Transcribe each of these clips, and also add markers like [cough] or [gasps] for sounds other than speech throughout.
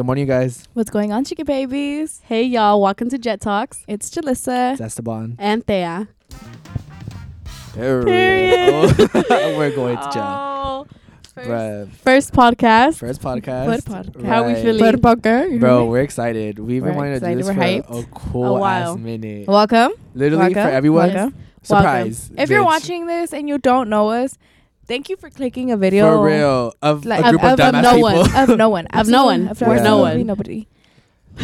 Good morning, you guys. What's going on, chicken babies? Hey y'all, welcome to Jet Talks It's Jalissa. It's Esteban. and Thea. Period. [laughs] We're going to jail. Oh, first, Bruh, first podcast. First podcast. First podcast. How we Right. feeling? Bro, we're excited. We've been We're wanting to do this We're for hyped. a cool A while. ass minute. welcome. Literally welcome. for everyone. Welcome. Surprise. If you're bitch. watching this and you don't know us, thank you for clicking a video. For real. Of Like, a group of, of- of dumbass no people. one. Of no one. [laughs] Of no one. Absolutely- For no one. Nobody.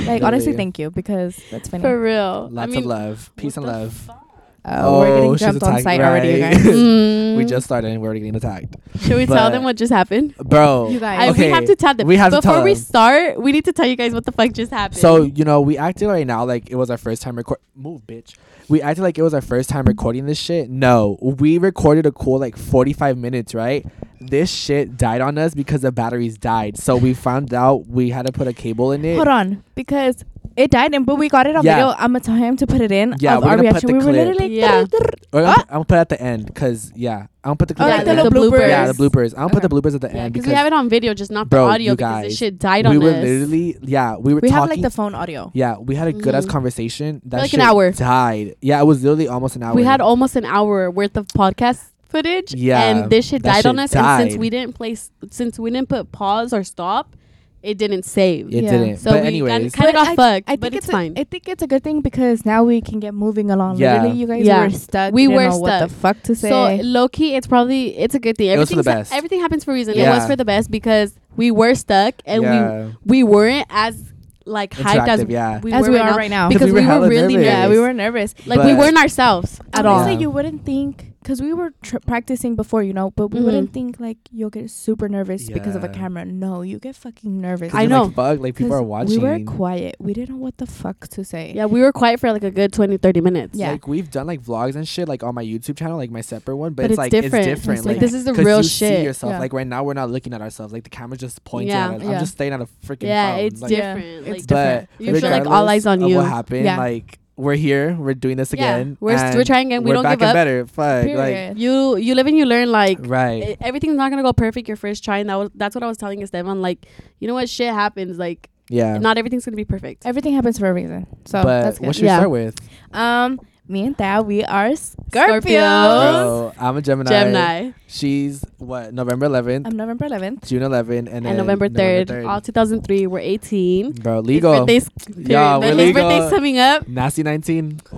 Like honestly, thank you because that's funny. For real. Lots I mean, of love. Peace and love. fuck? Uh, we're getting Oh, she's jumped on attacked, site already, you guys. [laughs] Mm. We just started and we're already getting attacked. Should we tell them what just happened? Bro. You I, guys. Okay, we have to tell them. we have to Before tell we them. start, we need to tell you guys what the fuck just happened. So, you know, we acted right now like it was our first time record. Move, bitch. We acted like it was our first time recording this shit. No, we recorded a cool like 45 minutes, right? This shit died on us because the batteries died. So we found out we had to put a cable in it. Hold on, because it died, and but we got it on Yeah. video. I'm gonna tell him to put it in. Yeah, we're our gonna put the we were clip. literally Yeah. Or I'm! I'm gonna put it at the end because yeah, I'm gonna put the Oh, like the the little bloopers. Yeah, the bloopers. I'm gonna put the bloopers at the yeah, end because because we have it on video, just not Bro, the audio you because guys, this shit died we on were us. literally yeah we were We have like the phone audio. yeah, we had a good ass Mhm. conversation. That like an hour. died. Yeah, it was literally almost an hour. We had almost an hour worth of podcast footage. Yeah, and this shit that died on shit us. And since we didn't place, since we didn't put pause or stop, it didn't save. it Yeah. didn't. So but we anyways, kind of But got I- fucked, I but think it's, it's, fine. A, I think it's a good thing because now we can get moving along. Yeah. Literally, you guys Yeah. were stuck. We were know what the fuck to say? so say. low key, it's probably it's a good thing. It was for the best. Everything happens for a reason. It was for the best because we were stuck and yeah, we we weren't as like hyped as yeah. we As were we right are now right now. because we we were were, really nervous. yeah, we were nervous. like we weren't ourselves at all. Honestly, Yeah. you wouldn't think because we were tr- practicing before, you know, but we Mhm. wouldn't think like you'll get super nervous because of a camera. No, you get fucking nervous. I know. Like, fuck, like people 'Cause are watching. We were quiet. We didn't know what the fuck to say. Yeah, we were quiet for like a good 20, 30 minutes. Yeah. Like we've done like vlogs and shit like on my YouTube channel, like my separate one, but, But it's, it's like different. it's different. It's Like, Like this is the real you shit. see yourself. Yeah. Like right now, we're not looking at ourselves. Like the camera's just pointing Yeah. at us. I'm just staying at a freaking Yeah, phone. it's like, Yeah. different. It's Like, different. You feel like all eyes on you. What happened? Like we're here. We're doing this yeah, again. we're st- we're trying again. We we're don't back give up. and better. Fuck. Period. You you live and you learn. Like Like right. everything's not gonna go perfect your first try, and that was that's what I was telling Esteban. Like you know what, shit happens. Like yeah. not everything's gonna be perfect. Everything happens for a reason. So but that's what good. should we start with? Um, me and Thad, we are Scorpios. Scorpios. Bro, I'm a Gemini. Gemini She's what? November 11th, I'm November 11th. June 11th, and, and then November third, all 2003. We're 18. Bro, His legal. birthday's, yeah, we're His legal. birthday's coming up. Nasty 19. Oh,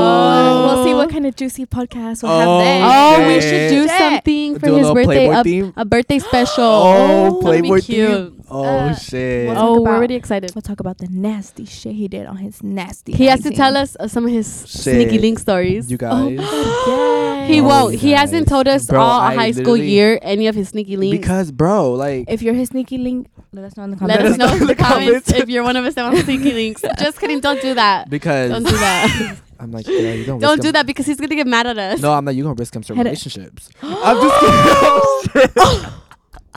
Oh. we'll see what kind of juicy podcast we'll Oh, have then. Oh, we should do something for Do his birthday. A, a birthday special. Oh, oh That'd be Playboy cute. theme. Oh Uh, shit. we'll talk Oh, we're already excited. We'll talk about the nasty shit he did on his nasty. He has to tell us uh, some of his Shit. sneaky link stories. You guys. Yes. He Oh, won't. you He hasn't told us Bro, all I high school year any of his sneaky links. because bro, like If you're his sneaky link, let us know in the comments. [laughs] Let us know in the comments comments. if you're one of us that wants sneaky links. [laughs] Just kidding. Don't do that. because Don't do that. [laughs] I'm like, yeah, you gonna Don't risk do him- that because he's gonna get mad at us. No, I'm not. You gonna risk him some relationships. I'm just kidding. [gasps]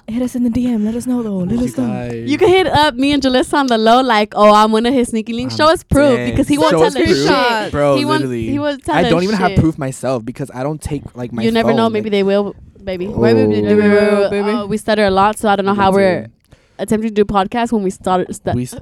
Hit us in the DM. Let us know though. Let You us know. guys. You can hit up me and Jalissa on the low, like, oh, I'm one of his sneaky links. I'm Show us proof dead. because he won't Show tell us us proof. shit. bro. he won't. literally, He won't tell I don't even have proof myself because I don't take like my. you never know. Maybe like- they will, baby. Oh. Maybe they Baby. will. Baby. Uh, we stutter a lot, so I don't know how we're do. attempting to do podcasts when we started. Stu- We s-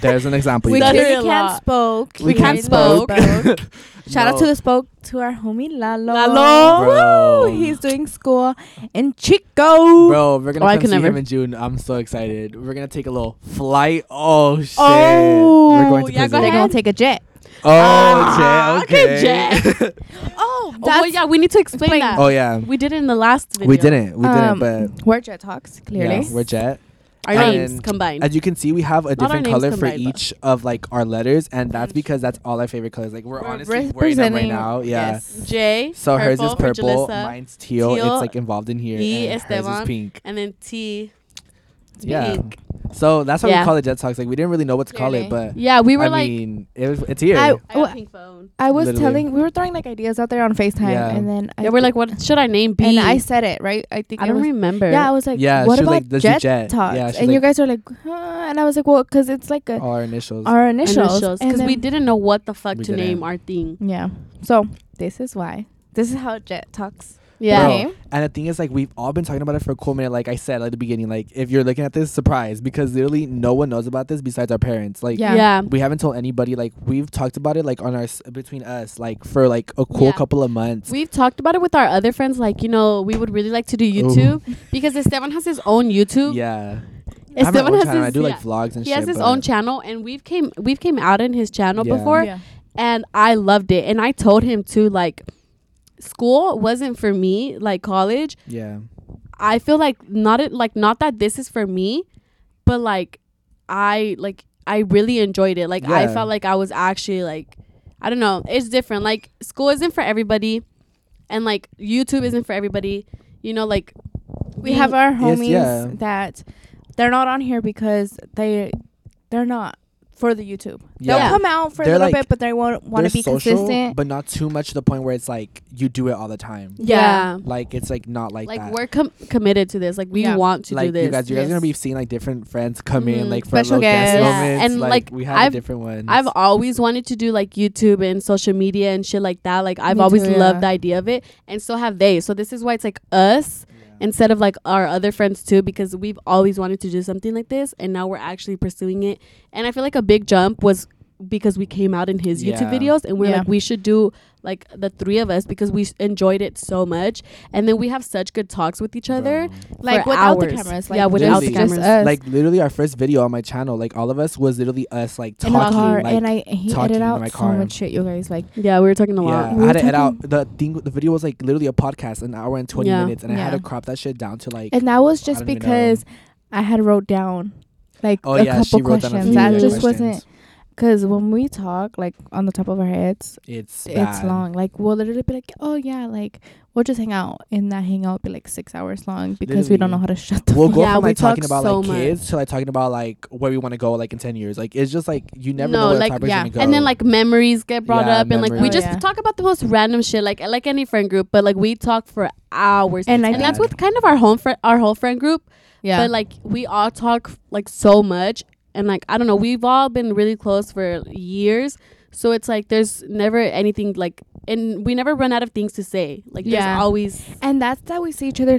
there's an example. We you guys. stutter clearly a can't lot. spoke. We can't Clearly [laughs] spoke. Shout out to the spoke to our homie Lalo. Lalo. Bro. Woo! He's doing school in Chico. Bro, we're gonna Oh, I come can see never. him in June. I'm so excited. We're gonna take a little flight. Oh shit! Oh, we're going to yeah, go prison. They're gonna take a jet. Oh, Ah, Jet, okay, okay. Jet. [laughs] Oh, Oh, well, yeah, we need to explain, explain. that. oh yeah, We did it in the last video. we didn't. We Um, didn't. But we're jet talks clearly. yeah, we're Jet. Our And names combined. As you can see, we have a Not different names color for combined, but- each of like our letters, and that's because that's all our favorite colors. Like we're, We're honestly wearing them right now. Yeah. Yes. J. So hers is purple, mine's teal. teal, It's like involved in here. E, and hers is pink. and then T. It's Yeah. pink. So that's why Yeah. we call it Jet Talks. Like we didn't really know what to call Clearly. it, but Yeah, we were I like, mean, it was, it's here. I- I a pink phone. I was Literally. telling we were throwing like ideas out there on FaceTime, Yeah. and then I we're like, what should our name be? and I said it right. I think I don't was, remember. Yeah, I was like, Yeah, what about like, jet, Jet. talks? Yeah, she's and you guys are like, huh? and I was like, well, because it's like a, our initials. our initials, initials because we didn't know what the fuck to didn't. name our thing. Yeah. So this is why. This is how Jet talks. Yeah. Bro, And the thing is, like, we've all been talking about it for a cool minute. Like I said at the beginning, like, if you're looking at this, surprise, because literally no one knows about this besides our parents. Like, Yeah. Yeah. we haven't told anybody. Like, we've talked about it, like, on our s- between us, like, for like a cool Yeah. couple of months. We've talked about it with our other friends. Like, you know, we would really like to do oh. YouTube because Esteban has his own YouTube. yeah. I have my Esteban own has channel. his, I do like yeah. vlogs and he shit. has his own channel, and we've came we've came out in his channel Yeah. before, Yeah. and I loved it. And I told him too, like, school wasn't for me. Like college, Yeah. I feel like not it like not that this is for me, but like I like I really enjoyed it. Like I felt like I was actually like I don't know, it's different. Like school isn't for everybody and like YouTube isn't for everybody. You know, like We have our Yes, homies yeah. that they're not on here because they they're not for the YouTube. They'll come out for They're a little like- bit, but they won't want They're to be social, consistent. but not too much to the point where it's like you do it all the time. yeah. Like it's like not like, Like, that. we're com- committed to this. Like we Yeah. want to like do this. you guys, you guys are gonna be seeing like different friends come in Mhm. like for Special little guest guests. Yeah, moments. and, like, like, we have I've- different ones. I've always wanted to do like YouTube and social media and shit like that. Like I've Me always too, loved yeah. the idea of it, and so have they. So this is why it's like us Yeah. Instead of like our other friends too, because we've always wanted to do something like this, and now we're actually pursuing it. And I feel like a big jump was because we came out in his YouTube Yeah. videos, and we're Yeah. like we should do like the three of us because we enjoyed it so much, and then we have such good talks with each other. Bro. like for without the cameras. Like Yeah, without just, the just cameras. us Like literally, our first video on my channel, like all of us was literally us like in talking. the car, like, and I he talking edited in out my so car. much shit. You guys like Yeah, we were talking a lot. yeah, We I had to edit out the thing. The video was like literally a podcast, an hour and twenty Yeah. minutes, and I had to crop that shit down to like. And that was just don't even know. because I had wrote down like oh a yeah, she couple wrote questions. few That just questions. wasn't because when we talk like on the top of our heads, It's it's bad. long. Like we'll literally be like, oh yeah, like we'll just hang out, and that hangout will be like six hours long because we don't know how to shut the. We'll go Yeah, from we like talking talk about so like much. kids to like talking about like where we want to go like in ten years. Like it's just like you never No, know where like, the topic yeah. gonna go. And then like memories get brought Yeah, up, and like we memories. just Oh, yeah. talk about the most random shit, like like any friend group. But like we talk for hours, And I and that's think- with kind of our home friend, our whole friend group. yeah, But like we all talk like so much, and like I don't know, we've all been really close for years. So it's like there's never anything like, and we never run out of things to say. Like Yeah. there's always and that's that we see each other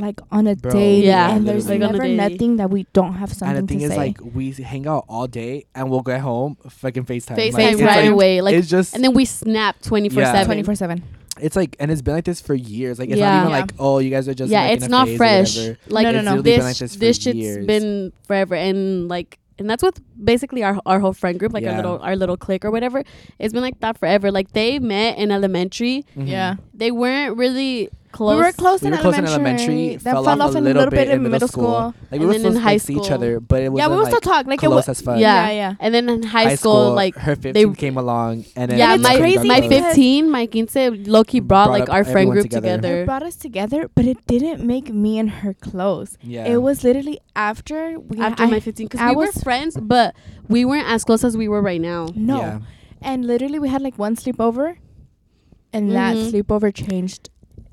like on a Bro, daily, Yeah, and there's. Like, never daily. nothing that we don't have something and the thing to is say. like we hang out all day and we'll get home fucking FaceTime. FaceTime Like, right like, away. Like it's just and then we snap twenty four Yeah. seven. twenty four seven. it's like and it's been like this for years. Like it's Yeah. not even Yeah. like oh you guys are just yeah, like, in it's a not phase fresh. Like No, no, It's no. literally this been like this for this shit's years. been forever, and like and that's with basically our our whole friend group, like Yeah. our little our little clique or whatever. It's been like that forever. Like they met in elementary. Mhm. Yeah, They weren't really close. we were close, We in, were close in elementary. elementary, That fell fell off off a in little bit in middle school. Like And we were then in supposed to high like, see each other, but it was Yeah, we like will still talk. Like it was. as fuck. Yeah. yeah, yeah. And then in high, high school, like her fifteen they came along and then yeah, it's my crazy my 15, my 15, Loki brought, Brought like our friend group together. together. It brought us together, but it didn't make me and her close. yeah. It was literally after we After I- my 15, because we were friends, but we weren't as close as we were right now. no, and literally we had like one sleepover, and that Mhm. sleepover changed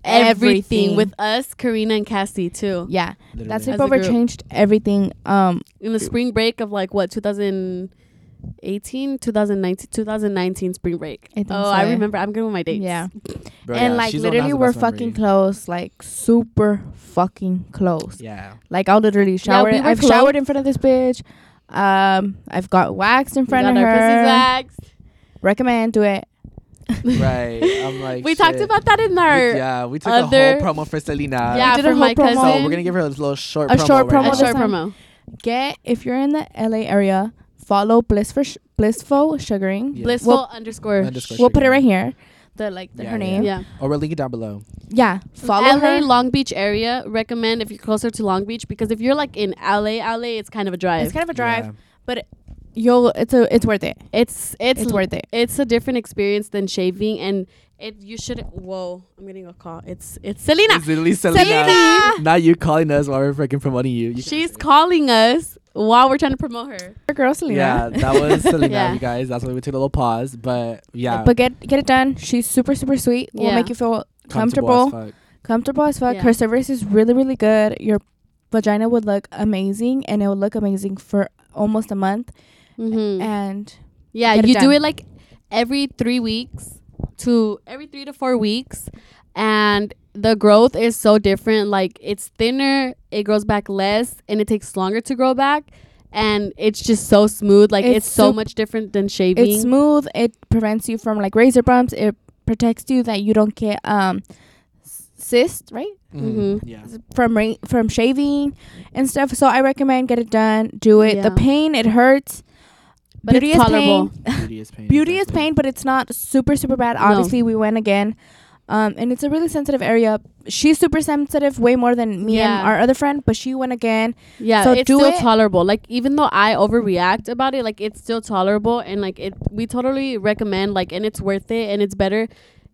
Everything with us, Karina and Cassie too. yeah. That Literally. As a sleepover changed everything. Um, In the spring break of like what 2018, 2019, 2019 spring break. I think oh, so, I yeah. remember. I'm good with my dates. yeah, Bro, and yeah, like she's the one that has literally we're fucking memory. close, like super fucking close. Yeah. Like I'll literally shower. Yeah, we were I've close. showered in front of this bitch. Um, I've got waxed in We front got of our pussies her. waxed. Recommend do it. Right. I'm like we talked about that in We- our yeah, we took other- a whole promo for Selena. yeah We did a for my promo. cousin. So we're gonna give her a little short A promo short right promo a now. this short promo. Get if you're in the LA area, follow Blissful Sh- Blissful Sugaring. Yeah. Blissful We'll- underscore. Underscore We'll put it right here. The like the, Yeah, her yeah. name. Yeah. Or we'll link it down below. Yeah. Follow LA, her. Long Beach area. Recommend if you're closer to Long Beach because if you're like in LA, LA, it's kind of a drive. It's kind of a drive. Yeah. You'll it's a it's worth it. It's it's It's worth it. it's a different experience than shaving and it you should whoa i'm getting a call it's it's selena It's literally Selena. Selena! Not you calling us while we're freaking promoting you. you she's calling us while we're trying to promote her Her Girl Selena. Yeah, that was [laughs] Selena, Yeah. you guys. That's why we took a little pause. But yeah, uh, But get get it done. She's super super sweet. Will make you feel comfortable. comfortable. as fuck. Comfortable as fuck. Yeah. Her service is really really good. Your vagina would look amazing, and it would look amazing for almost a month. Mm-hmm. And yeah get it you do it like every three weeks to every three to four weeks and the growth is so different. Like it's thinner, it grows back less, and it takes longer to grow back. And it's just so smooth. Like it's, It's so sup- much different than shaving. It's smooth. It prevents you from like razor bumps. It protects you that you don't get um c- cysts, right? Mhm. Yeah. From ra- from shaving and stuff. So I recommend get it done. Do it. The pain it hurts. But Beauty it's is tolerable. pain. [laughs] Beauty is pain. Beauty is pain, but it's not super super bad. No. Obviously, we went again. Um, and it's a really sensitive area. She's super sensitive, way more than me Yeah. and our other friend. But she went again. Yeah, So it's do still it. tolerable. Like even though I overreact about it, like it's still tolerable and like it we totally recommend like and it's worth it and it's better.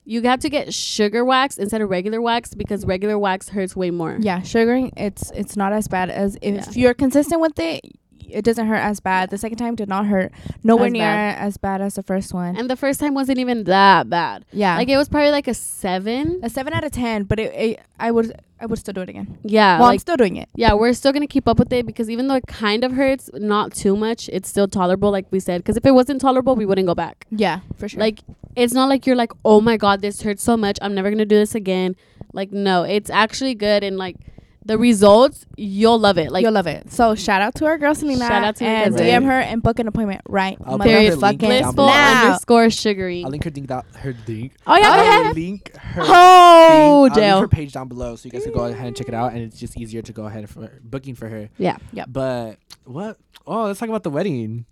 You have to get sugar wax instead of regular wax because regular wax hurts way more. Yeah, sugaring. It's it's not as bad as if Yeah. you're consistent with it. It doesn't hurt as bad. The second time did not hurt. Nowhere As near bad. as bad as the first one. And the first time wasn't even that bad. yeah, Like it was probably like a 7. a seven out of ten. But it, it I would I would still do it again. Yeah, well, I'm still doing it. yeah, we're still going to keep up with it because even though it kind of hurts, not too much, it's still tolerable like we said cuz if it wasn't tolerable, we wouldn't go back. Yeah, for sure. Like it's not like you're like, "Oh my god, this hurts so much. I'm never going to do this again." Like no, it's actually good and like the results, you'll love it. Like you'll love it. So shout out to our girl Selena. Shout out to your and cousin. DM her and book an appointment right. I'll put period her link down blissful below. now. underscore sugary. I'll link her link down her link. Oh yeah, I'll go ahead. link her Oh, thing. I'll link her page down below so you guys can go ahead and check it out and it's just easier to go ahead for booking for her. Yeah. Yeah. But what? Oh, let's talk about the wedding.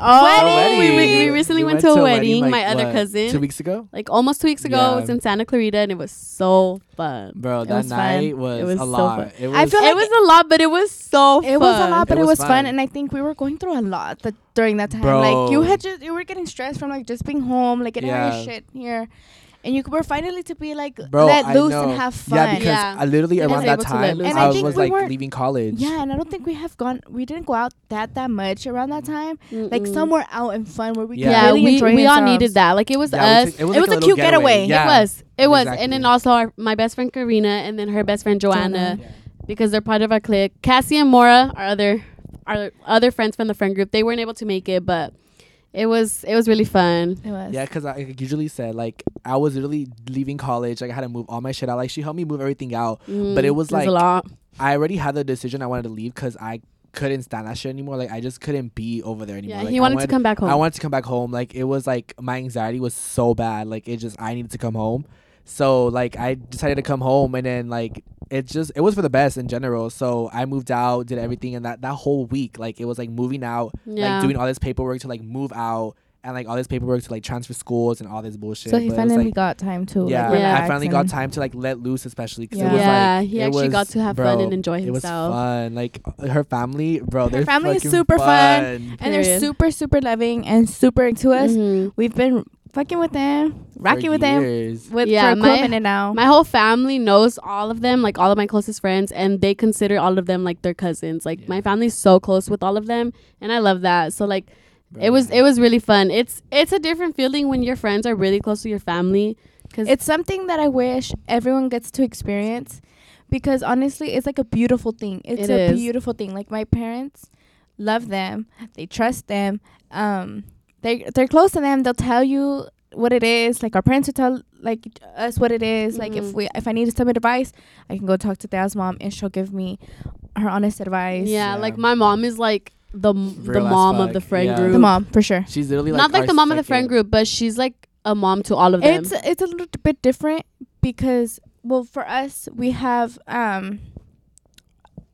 Oh, The we, we, we recently We went, to a a wedding. like, my other cousin, Two weeks ago? like almost two weeks ago, Yeah. it was in Santa Clarita, and it was so fun. Bro, It that was fun. night was, It was a so lot. fun. It was, I feel it was a lot, but it was so. It was a lot, but It it was was, fun. fun. and I think we were going through a lot th- during that time. Bro. Like you had just you were getting stressed from like just being home, like getting all Yeah. your shit here, and you were finally to be like Bro, let I loose know. and have fun. Yeah, because Yeah. I literally He around that able to let time. And I, I was we like weren't- leaving college. Yeah, and I don't think we have gone. We didn't go out that that much around that time. Like Mm-mm. somewhere out and fun where we Yeah. could Yeah, really we, enjoy we all needed that. Like it was Yeah, we us. took- it was, It like was a little cute getaway. Yeah. It was. It was. Exactly. And then also our, my best friend Karina and then her best friend Joanna, Joanna. because they're part of our clique. Cassie and Mora, our other our other friends from the friend group, they weren't able to make it, but it was it was really fun. It was. Yeah, because I usually said like I was really leaving college. Like I had to move all my shit out. Like she helped me move everything out. But it Mm, was a like- lot. I already had the decision I wanted to leave because I couldn't stand that shit anymore. Like I just couldn't be over there anymore. Yeah, like, he I wanted to come back home. I wanted to come back home. Like it was like my anxiety was so bad. Like it just I needed to come home. So like I decided to come home and then like it just it was for the best in general. So I moved out, did everything and that that whole week like it was like moving out, yeah. like doing all this paperwork to like move out and like all this paperwork to like transfer schools and all this bullshit. So he But finally like, got time to. yeah, like, Yeah. I finally got time to like let loose, especially because Yeah. it was yeah, like he it actually was- got to have fun and enjoy himself. It was himself. fun. Like uh, her family, bro. Her family is super fun. And they're super, super loving and super into us. Mhm. We've been fucking with them, rocking with them, with Yeah, for a my- cool minute now. My whole family knows all of them, like all of my closest friends, and they consider all of them like their cousins. Like Yeah. my family's so close with all of them, and I love that. So like Bro, it was it was really fun. It's it's a different feeling when your friends are really close to your family. Cause it's something that I wish everyone gets to experience because honestly, it's like a beautiful thing. It's It a is. beautiful thing. Like my parents love them, they trust them. Um, they they're close to them. They'll tell you what it is. Like our parents will tell like us what it is. Like if Mhm. we if I need some advice, I can go talk to Dad's mom and she'll give me her honest advice. yeah, Yeah. like my mom is like the m- the Real as mom of the friend yeah. group. the mom for sure. She's literally like Not like the mom of the friend group, but she's like a mom to all of them. It's it's a little bit different because well for us we have um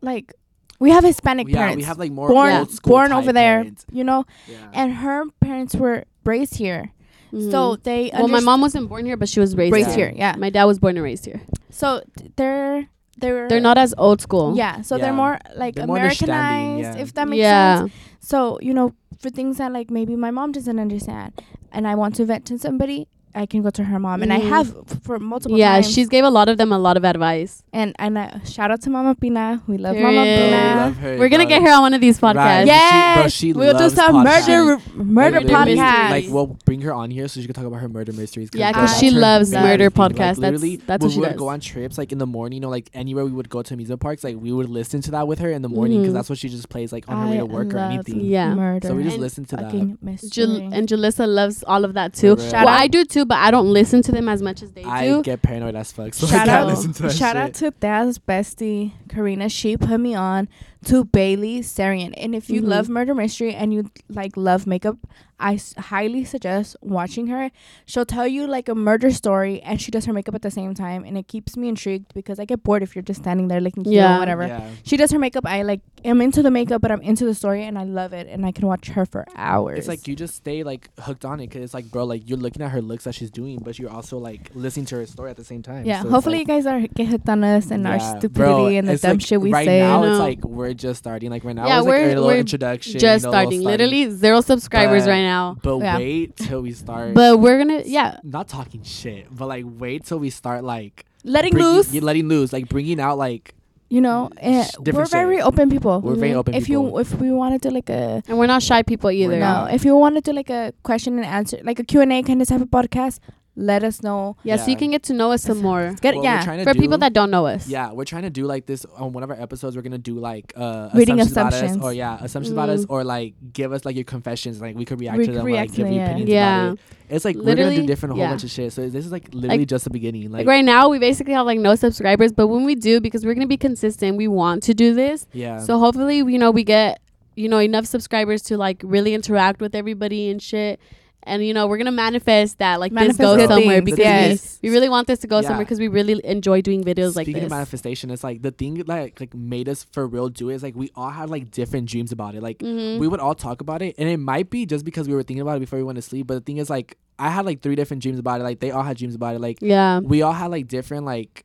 like we have Hispanic Yeah, parents we have like more born old school born type over there, parents. you know, Yeah. and her parents were raised here, Mhm. so they well, my mom wasn't born here, but she was raised, raised here. here, yeah. My dad was born and raised here. So they're they're They're not as old school. yeah, so Yeah. they're more like They're more Americanized, yeah. if that makes yeah. sense. So you know, for things that like maybe my mom doesn't understand, and I want to vent to somebody, I can go to her mom, and I Mhm. have for multiple Yeah, times. she's gave a lot of them a lot of advice. and and uh, shout out to Mama Pina. We love Mama Period. We Pina. love her, We're gonna get her on one of these podcasts. Right. Yes, She- bro, she we'll do loves some podcasts. murder murder Murder literally, podcast. Like we'll bring her on here so she can talk about her murder mysteries. Yeah, because she loves murder thing. Like, podcasts. That's- literally, that's when what she we would does. go on trips like in the morning, you know, like anywhere we would go to amusement parks, like we would listen to that with her in the morning because Mhm. that's what she just plays like on her way I to work or love anything. Yeah. murder. So we just And listen to that. Jul- and Jalissa loves all of that too. For real. Shout well, I do too, to, but I don't listen to them as much as they I do. get paranoid as fuck, so I Shout can't out- listen to that Shout shit. out to Dad's bestie, Karina. She put me on to Bailey Sarian. And if you Mhm. love murder mystery and you like love makeup, I s- highly suggest watching her. She'll tell you like a murder story and she does her makeup at the same time. And it keeps me intrigued because I get bored if you're just standing there looking cute Yeah. or whatever. Yeah. She does her makeup. I like am into the makeup, but I'm into the story and I love it. And I can watch her for hours. It's like you just stay like hooked on it because it's like, bro, like you're looking at her looks that she's doing, but you're also like listening to her story at the same time. yeah. So hopefully like, you guys are get hooked on us and our stupidity bro, and the dumb like, shit we right say. now I it's like we're just starting. Like right now, Yeah, it's like we're- a little we're introduction. Just you know, little starting. Literally zero subscribers But- right now. But Yeah. wait till we start. But we're gonna yeah. not talking shit, but like wait till we start like Letting bringing- loose. letting loose, like bringing out like you know eh, we're very shit. open people we're very open. if people. you if we wanted to like a And we're not shy people either. no if you wanted to like a question and answer like a q&a kind of type of podcast let us know Yeah, so you can get to know us some more. get What we're yeah For do- people that don't know us. Yeah, we're trying to do like this on one of our episodes. We're gonna do like uh Reading assumptions, about us, assumptions. or yeah, assumptions about us, Mm. or like give us like your confessions. Like we could react We to them, react like to give them, you yeah. opinions Yeah. about it. It's like we're gonna Literally, do different a whole yeah. bunch of shit. So this is like literally Like- just the beginning. Like, Like right now, we basically have like no subscribers, but when we do, because we're gonna be consistent, we want to do this. yeah. So hopefully, you know, we get you know enough subscribers to like really interact with everybody and shit. And you know, we're gonna manifest that like Manifest this goes somewhere things, because yes. we, we really want this to go Yeah. somewhere because we really enjoy doing videos like Speaking this. of manifestation, it's like the thing like like made us for real do it is like we all had like different dreams about it. Like Mhm. we would all talk about it, and it might be just because we were thinking about it before we went to sleep. But the thing is, like I had like three different dreams about it. Like they all had dreams about it. Like yeah. we all had like different like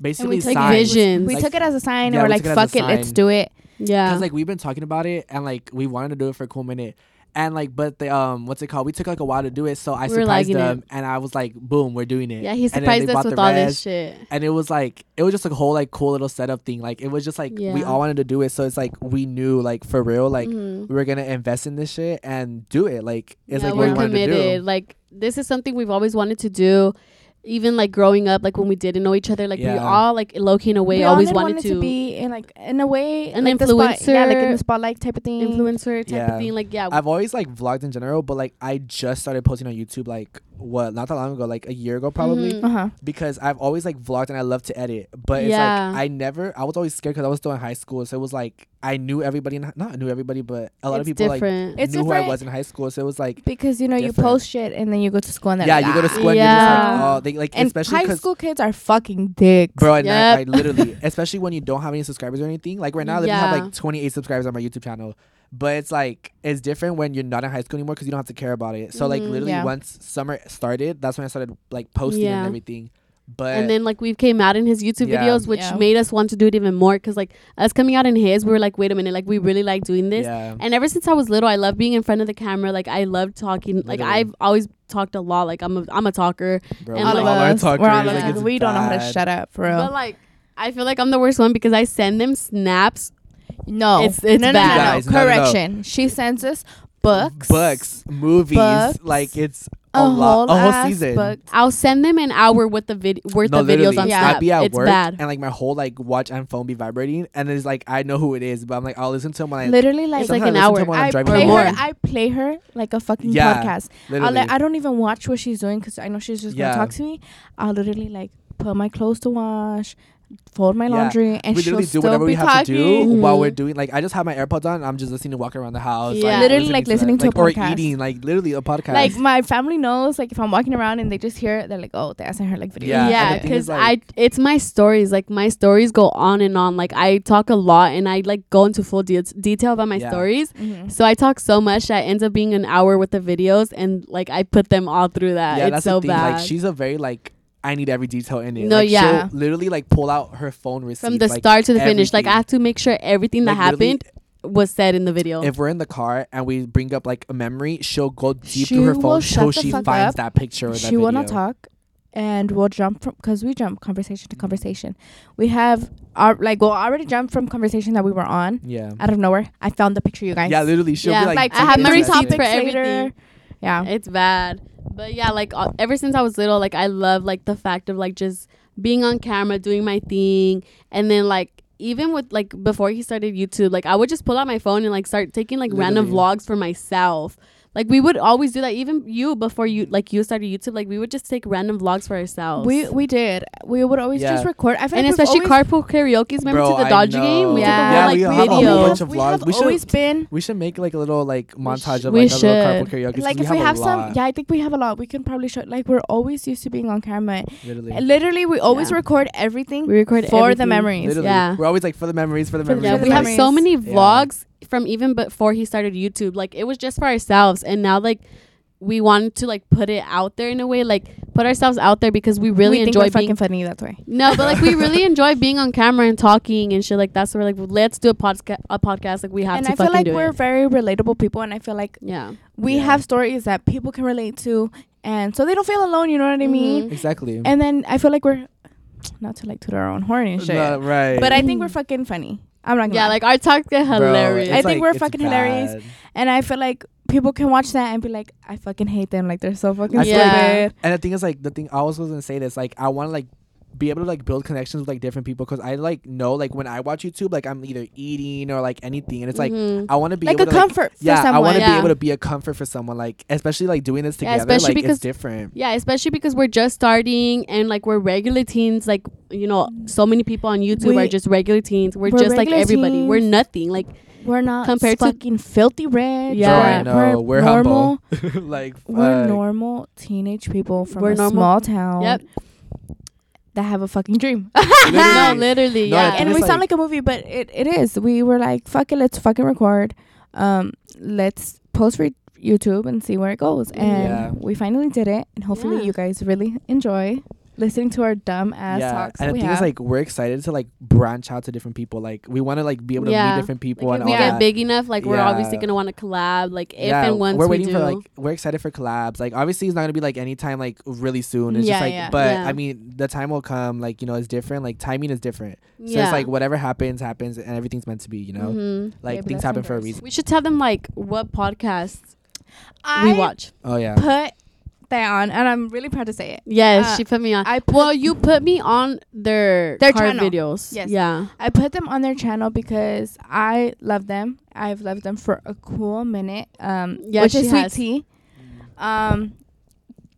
basically took it- signs. visions. we Like, took it as a sign yeah, and we're we like took it fuck a it let's do it Yeah. because like we've been talking about it and like we wanted to do it for a cool minute and like but the um what's it called we took like a while to do it so i We surprised liking it. them and i was like boom we're doing it yeah, he And surprised us with all this shit. and it was like it was just like a whole like cool little setup thing like it was just like we all wanted to do it so it's like we knew like for real like Mhm. we were gonna invest in this shit and do it like it's yeah, like we're we wanted committed. to do Like this is something we've always wanted to do. Even like growing up, like when we didn't know each other, like we all like low key in a way we always did wanted wanted to, be in like in a way An like the spot- yeah like in the spotlight type of thing influencer type Yeah. of thing. Like yeah, i've always like vlogged in general but like i just started posting on youtube like what not that long ago like a year ago probably Mhm. uh-huh because I've always like vlogged and I love to edit, but it's Yeah. like I never. I was always scared because I was still in high school, so it was like I knew everybody, in, not knew everybody, but a lot of people different. like It's knew who I was in high school, so it was like because you know you post shit and then you go to school and then yeah, like, you go to school and you're just Yeah. like oh they like and especially high school kids are fucking dicks bro, and I, I literally [laughs] especially when you don't have any subscribers or anything. Like right now, yeah. I literally have like 28 subscribers on my YouTube channel. But it's like it's different when you're not in high school anymore because you don't have to care about it. So like Mhm. literally Yeah. once summer started, that's when I started like posting Yeah. and everything. But and then like we came out in his YouTube Yeah. videos, which Yeah. made us want to do it even more. Because like us coming out in his, we were like, wait a minute, like we really like doing this. yeah, And ever since I was little, I love being in front of the camera. Like I love talking. Like Literally. I've always talked a lot. Like I'm a I'm a talker. bro, and, we all like, of all are us we're all talkers, like, like, we don't know how to shut up for real But like I feel like I'm the worst one because I send them snaps. No It's- it's no, no, bad. no, no, Guys, no, no, no. correction she sends us books books, movies, Books. like it's a, a, whole, a whole season. book I'll send them an hour worth of vid- worth No, of videos on Yeah. Snap. I'd be at it's work bad. and like my whole like watch and phone be vibrating, and it's like I know who it is, but I'm like I'll listen to him when I literally like It's like an I hour. him I'm I driving play to more. her. I play her like a fucking Yeah, podcast. I'll Literally, let, I don't even watch what she's doing because I know she's just Yeah. gonna talk to me. I'll literally like put my clothes to wash, fold my Yeah. laundry, and we she'll do still whatever be we have talking. to do while Mhm. we're doing. Like I just have my AirPods on. I'm just listening to walk around the house. Yeah. Literally, like, that. listening to a like, or podcast. eating, like literally a podcast. Like my family knows, like if I'm walking around and they just hear, it, they're like, "Oh, that's her like video." Yeah, and Yeah, because like- I it's my stories. Like my stories go on and on. Like I talk a lot and I like go into full de- detail about my Yeah. stories. Mhm. So I talk so much that ends up being an hour with the videos, and like I put them all through that. yeah, it's that's so the thing. bad. Like she's a very like I need every detail in it. No, like, yeah. she'll literally like pull out her phone receipts From the like, start to the finish, like I have to make sure everything that Like, literally, happened was said in the video. If we're in the car and we bring up like a memory, she'll go deep She through her phone shut till she fuck finds up. that picture or that she video. will not talk and we'll jump from because we jump conversation to mm. conversation we have our like we'll already jump from conversation that we were on Yeah. out of nowhere i found the picture you guys Yeah, literally, she'll Yeah, be like, like I have taking my it two to for shit. topics everything. Yeah It's bad. But yeah, like uh, ever since I was little, like I love like the fact of like just being on camera, doing my thing, and then like even with like before he started YouTube, like I would just pull out my phone and like start taking like random vlogs for myself. Like we would always do that. Even you before you like you started YouTube, like we would just take random vlogs for ourselves. We we did. We would always Yeah. just record. I feel and like especially always, carpool karaoke's. Remember Bro, to the I Dodger game? We know. took a Yeah, whole we like have a whole video. bunch of we vlogs. have We should- always been We should make like a little like montage of we like a little carpool should. karaoke. 'cause like if we we have a some. Yeah, I think we have a lot. We can probably show. Like we're always used to being on camera. literally. Literally, we always Yeah. record everything We record for the memories. Literally. Yeah. We're always like for the memories, for the memories. Yeah, we have so many vlogs from even before he started YouTube. Like it was just for ourselves, and now like we wanted to like put it out there in a way, like put ourselves out there because we really we think enjoy we're being. fucking funny. That's why. no, but like we [laughs] really enjoy being on camera and talking and shit like that. So we're like, let's do a podcast. A podcast like we have to do that. and I feel like we're it. very relatable people, and I feel like Yeah, we Yeah. have stories that people can relate to, and so they don't feel alone. You know what I mean? Mhm. Exactly. And then I feel like we're not to like toot our own horn and shit, No, right. but I think we're fucking funny. I'm not gonna yeah. lie. Like our talks get Bro, hilarious. I it's think we're it's fucking hilarious. and I feel like people can watch that and be like, I fucking hate them. Like they're so fucking I feel like- stupid. And the thing is, like, the thing I was gonna say this, like, I want to like be able to like build connections with like different people because I like know like when I watch YouTube, like I'm either eating or like anything, and it's like Mhm. I want to be Like able a to, like, comfort for yeah, I want to Yeah. be able to be a comfort for someone, like especially like doing this Yeah, together. especially like because- it's different. Yeah, especially because we're just starting and like we're regular teens. Like you know, so many people on YouTube We- are just regular teens. We're, we're just like regular everybody. We're nothing. Like we're not compared to- fucking filthy rich. Yeah. Bro, I know. We're, normal. humble. [laughs] like We're normal teenage people from We're a normal. small town Yep. That have a fucking dream. no, [laughs] Literally. [laughs] literally. No, yeah. And we it's sound like- like a movie, but it, it is. We were like, fuck it, let's fucking record. Um, let's post for YouTube and see where it goes. And Yeah. we finally did it, and hopefully Yeah. you guys really enjoy listening to our dumb ass yeah, talks. and the we thing have. is, like, we're excited to like branch out to different people. Like, we want to like be able to Yeah. meet different people Like, and if we all get that. big enough, like we're Yeah. obviously gonna want to collab. Like if yeah, and once we're we waiting do. for like we're excited for collabs. Like obviously it's not gonna be like anytime like really soon. It's Yeah, just like yeah. but Yeah. I mean the time will come, like, you know, it's different. Like timing is different. So yeah. it's like whatever happens, happens and everything's meant to be, you know? Mhm. Like Yeah, things happen for a reason. We should tell them like what podcasts I we watch. Oh yeah. put that on, and I'm really proud to say it. Yes, Uh, she put me on. I put, well, you put me on their Their car channel. videos. Yes. Yeah. I put them on their channel because I love them. I've loved them for a cool minute. Um, Yeah, which she is Sweet has. Tea. Um,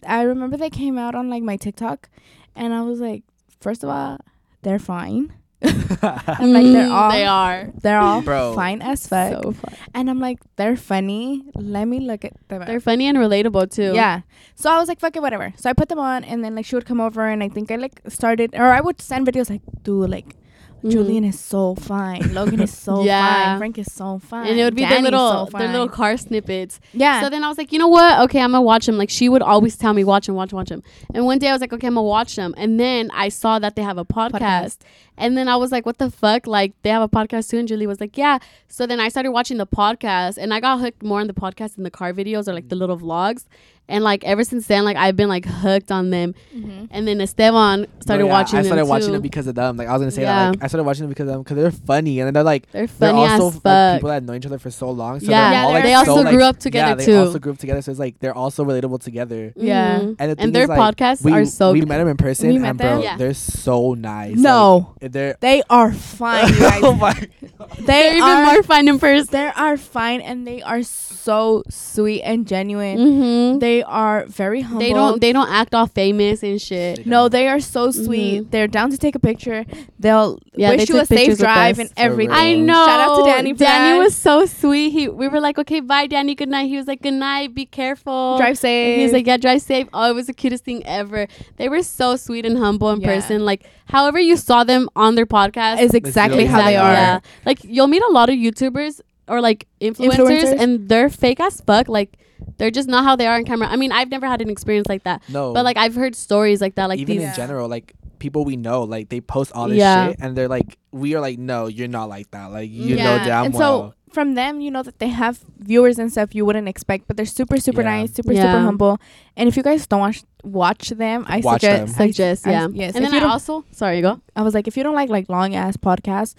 I remember they came out on like my TikTok, and I was like, first of all, they're fine. [laughs] I'm like, they're Mm, all They are. they're all Bro. fine as fuck, So fun. and I'm like, they're funny. Let me look at them. They're funny and relatable too. Yeah. So I was like, fuck it, whatever. So I put them on, and then like she would come over, and I think I like started, or I would send videos like, dude, like Mhm. Julian is so fine, Logan is so [laughs] Yeah. fine, Frank is so fine, And it would be Danny's their little so their little car snippets. yeah. So then I was like, you know what? Okay, I'm gonna watch them. Like she would always tell me, watch them, watch, watch them. And one day I was like, okay, I'm gonna watch them. And then I saw that they have a podcast. Podcast. And then I was like, what the fuck? Like they have a podcast too. And Julie was like, yeah. So then I started watching the podcast, and I got hooked more on the podcast than the car videos or like the little vlogs. And like ever since then, like I've been like hooked on them. Mhm. And then Esteban started No, yeah, watching I started them watching too. them because of them. Like I was gonna say Yeah. that. Like I started watching them because of them because they're funny and they're like They're they're also as like, people that know each other for so long. So Yeah. they're Yeah, all, like, they also so, like- grew up together, yeah, they too. also grew up together. So it's like they're also relatable together. Yeah. Mhm. And the And their is, like, podcasts we, are so we good. met them in person We met and bro, them? Yeah. they're so nice. No. Like, they're They are fine, [laughs] guys. oh my [laughs] they They're even more fun in person. they are fine, and they are so sweet and genuine. Mm-hmm. They are very humble. They don't they don't act all famous and shit. No, they are so sweet. Mhm. They're down to take a picture. They'll Yeah, wish they you a safe drive and everything. I know. Shout out to Danny. Danny that. was so sweet. He we were like, okay, bye, Danny. Good night. He was like, good night. Be careful. drive safe. He was like, yeah, drive safe. Oh, it was the cutest thing ever. They were so sweet and humble in Yeah. person. Like, however you saw them on their podcast, is exactly Exactly, how they are. Yeah. Like you'll meet a lot of YouTubers or like influencers, Influencers. and they're fake as fuck. Like they're just not how they are on camera. I mean, I've never had an experience like that, no. but like I've heard stories like that. Like even these. in Yeah. general, like people we know, like they post all this Yeah. shit and they're like, we are like, no, you're not like that. Like you yeah. know damn and well. so from them, you know that they have viewers and stuff you wouldn't expect, but they're super, super Yeah. nice, super, Yeah. super humble. And if you guys don't watch watch them, I Watch suggest them. Suggest, I- yeah. yes. And if then you I don't, also sorry, go. I was like, if you don't like like long ass podcasts,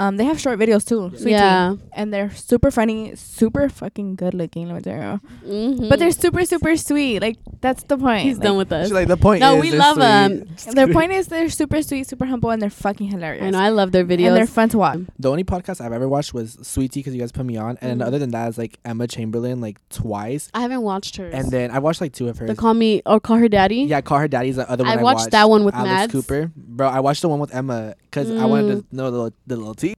Um, they have short videos too. Sweet yeah. tea. and they're super funny, super fucking good looking. Let me tell you. Mhm. But they're super super sweet. Like that's the point. he's Like, done with us. She's like the point. No, is we love them. [laughs] Their point is they're super sweet, super humble, and they're fucking hilarious. I know. I love their videos. and they're fun to watch. The only podcast I've ever watched was Sweetie because you guys put me on, and Mhm. other than that, is like Emma Chamberlain like twice, I haven't watched her. and then I watched like two of hers. the call me or call her daddy. yeah, call her daddy's the other one. I I watched that one with Alex Mads. Cooper, bro. I watched the one with Emma because I wanted Mm. to know the little, the little tea,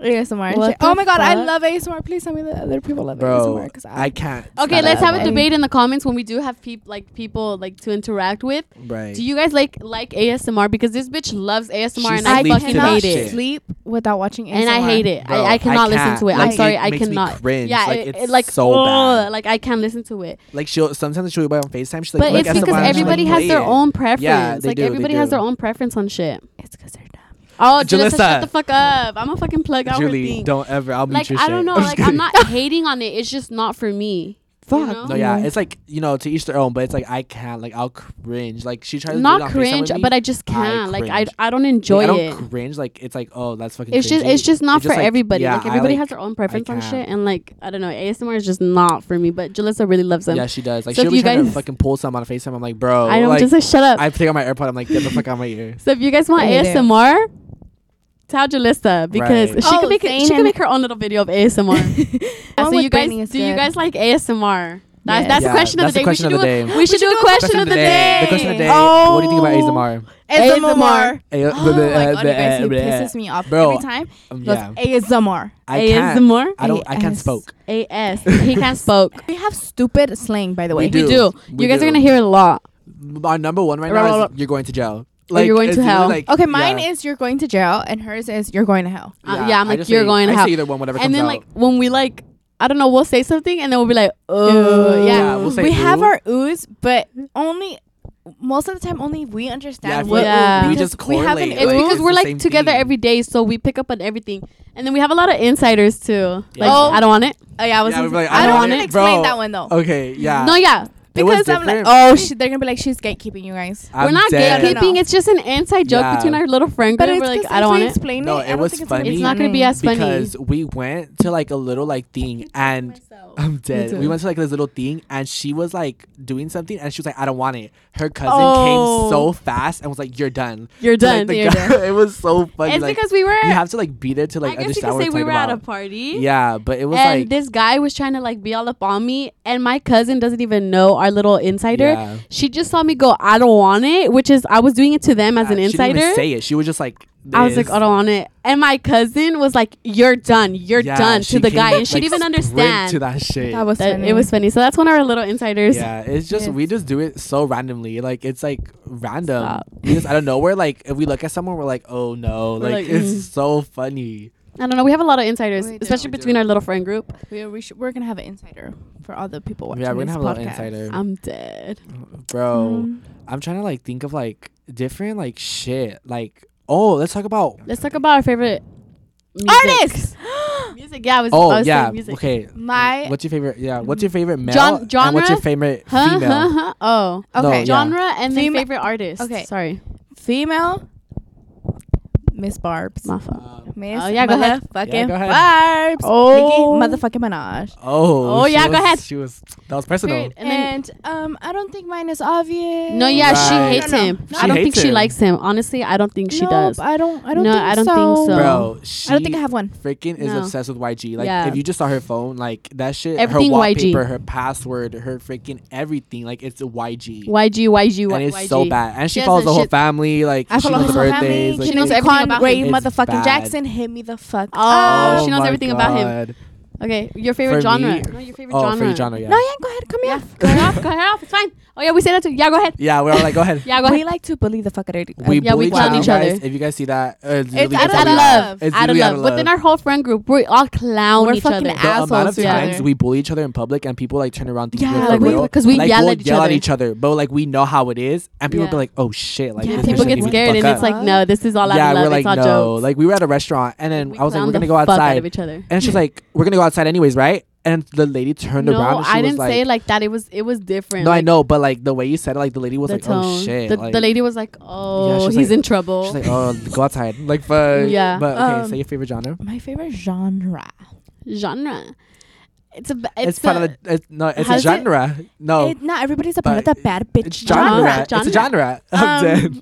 ASMR. What. Oh my god, I love ASMR. Please tell me that other people love bro. ASMR because I can't. Okay, let's have a way. debate in the comments when we do have peop- like people like to interact with. Right. Do you guys like like ASMR? Because this bitch loves ASMR She and I fucking hate it. sleep without watching ASMR. And I hate it. Bro, I, I cannot listen to it. Like, I'm sorry, it I makes me cannot. cringe. Yeah, Like, it, it's it, like so ugh, bad. Like I can't listen to it. Like she'll sometimes she'll be on Facetime. She's like, but it's because everybody has their own preference. Yeah, they like do, everybody has their own preference on shit. It's because they're dumb. Oh, Jalissa, Jalissa. shut the fuck up. I'm gonna fucking plug out her Julie, thing. don't ever. I'll mute Like your I shit. don't know. just Like I'm not [laughs] hating on it. It's just not for me. Fuck. You know? No, yeah, it's like you know to each their own, but it's like I can't. Like I'll cringe. Like she tries Not to do it cringe, me. but I just can't. like I. I don't enjoy like, I it. don't cringe. Like it's like oh that's fucking. It's just it's just not It's for like, everybody. yeah, like everybody like- has their own preference on shit, and like I don't know, ASMR is just not for me. But Jalissa really loves them. Yeah, she does. Like So she'll if be you trying to guys- fucking pull some on a Facetime. I'm like, bro. I don't like, just like shut up. I take out my AirPod. I'm like, get the fuck out of my ear. so if you guys want I hate. ASMR, tell Jalissa because Right. she Oh, can make it, Zayn she can make her own little video of ASMR. Yeah, so you guys, Britney is do you guys like ASMR? That, Yes. That's Yeah, the question of the day. question we of should the do day. a, we should do a question of the day. The question of the day. Oh. What do you think about ASMR? ASMR. A- Oh my god, you guys, he pisses me off Bro, every time. Um, He goes, yeah, ASMR. I can't. ASMR. I don't. I can't AS. spoke. AS. [laughs] He can't spoke. We have stupid slang, by the way. We We do. do. You guys are gonna hear a lot. Our number one right now is you're going to jail. Or you're going to hell. Like, Okay, mine yeah. is you're going to jail, and hers is you're going to hell. Uh, yeah, I'm I like, you're say- going to I hell. say either one, whatever And comes then out. like when we like, I don't know, we'll say something and then we'll be like, oh yeah. Yeah, we'll say we have our oohs, but only most of the time only we understand feel what Yeah. we because just we haven't it's like, because it's we're like together thing. every day, so we pick up on everything. And then we have a lot of insiders too. Like Oh. I don't want it. Oh yeah, I was. Yeah, we'd be like, I, I don't don't want to it, explain bro. that one though. Okay, yeah. No, yeah. It was Because I'm like, oh, she, they're gonna be like, she's gatekeeping you guys. we're not dead. gatekeeping. It's just an inside joke Yeah. between our little friend But group. it's We're like, 'cause I don't if want we it. explain No, it, it I don't was think it's funny. It's not gonna be as funny. because we went to like a little like thing and [laughs] I'm dead. We went to like this little thing and she was like doing something and she was like, I don't want it. Her cousin Oh. came so oh. fast and was like, You're done. You're To, [laughs] like, done. the You're guy- done. [laughs] it was so funny. It's like, because we were. you have to like be there to like I guess you understand could what say we were at a party. Yeah, but it was like this guy was trying to like be all up on me, and my cousin doesn't even know our little insider. yeah. She just saw me go, I don't want it, which is I was doing it to them as an Yeah, She didn't insider. even say it. She was just like I was like. I don't want it. And my cousin was like, You're done. You're Yeah, done to the guy. [laughs] And she didn't even understand. to that shit. That was that funny. it was funny. So that's one of our little insiders. Yeah, it's just we just do it so randomly. Like it's like random. Stop. We just out of nowhere. Like if we look at someone, we're like, oh no, like, like, it's mm. so funny. I don't know. We have a lot of insiders, We do. especially We between do. our little friend group. We, we should, we're gonna have an insider for all the people watching yeah, we're gonna this have a little podcast. insider, I'm dead. bro. Mm. I'm trying to like think of like different like shit. Like oh, let's talk about Let's talk about our favorite music. Artists. Music. Yeah, I was. I oh was yeah. saying music. Okay, My what's your favorite? Yeah, what's your favorite male? Gen- And what's your genre? favorite Huh? female? Huh? [laughs] Huh? Oh. No, okay yeah. Genre and then Fema- favorite artist. Okay. Sorry. female, Miss Barb's. My fault. Uh, Miss Oh, yeah, go ahead. motherfucking Yeah. Barb's. Oh. Nicki motherfucking Minaj. oh, Oh, she yeah, go ahead. She was that was personal. Period. And And, um, I don't think mine is obvious. no, yeah, Right. she hates No, no, him. no. I don't think hates she likes him. Honestly, I don't think she No, does. I don't. I don't. No, think I don't so. think so. Bro, she I don't think I have one. freaking is No. obsessed with YG. Like Yeah. if you just saw her phone, like that shit, Everything her YG. her password, her freaking everything, like it's a YG. YG, YG, and it's YG. so bad. And she, She follows the the whole family. Like I she knows the birthdays. She knows everything about Ray him. It's motherfucking bad. Jackson. Hit me the fuck. Oh, up. Oh she knows my everything about him. God. Okay, your favorite For genre. me- no, your favorite Oh, genre. favorite genre, yeah. No, yeah, go ahead. Come Yeah, here. go ahead off. Go ahead off. [laughs] It's fine. Oh yeah, we say that too. Yeah, go ahead. Yeah, we're all like, go ahead. [laughs] Yeah, go We ahead. like to bully the fuck out of We Yeah, we bully each other, guys. If you guys see that, uh, it's, It's literally out just of how we are. love. It's out of literally love. Within our whole friend group, we all clown We're each fucking other. the amount of assholes together. times we bully each other in public and people like turn around thinking Yeah, we're like for we- real. 'cause we like, yell we'll at each yell other. at each other, but like we know how it is, and people Yeah. be like, "Oh shit!" Like Yeah, this People person get needs to scared, and fuck it's like, no, this is all out yeah, of love. we're like, it's all no. jokes. Like we were at a restaurant, and then We I was like, clown we're the gonna go fuck out outside, of each other. and she's like, we're gonna go outside anyways, right? and the lady turned no, around I didn't like, say it like that. It was it was different. no, I know, but like the way you said it, like the lady was the like, tone. oh shit, The, like, the lady was like, "Oh, she's he's like- in trouble." she's like, oh, go outside, like, but Yeah. but okay, Um, say your favorite genre. My favorite genre. Genre. It's a. It's, It's, part a, of the. It's, no, it's a How's it- genre. No, It, not everybody's a part of the bad bitch it's genre. It's a Genre. genre. [laughs] I'm Um, dead.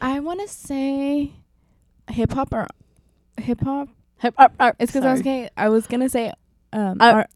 I want to say hip hop or hip hop. Hip- uh, uh, It's because I was gonna, I was gonna say um Uh, R-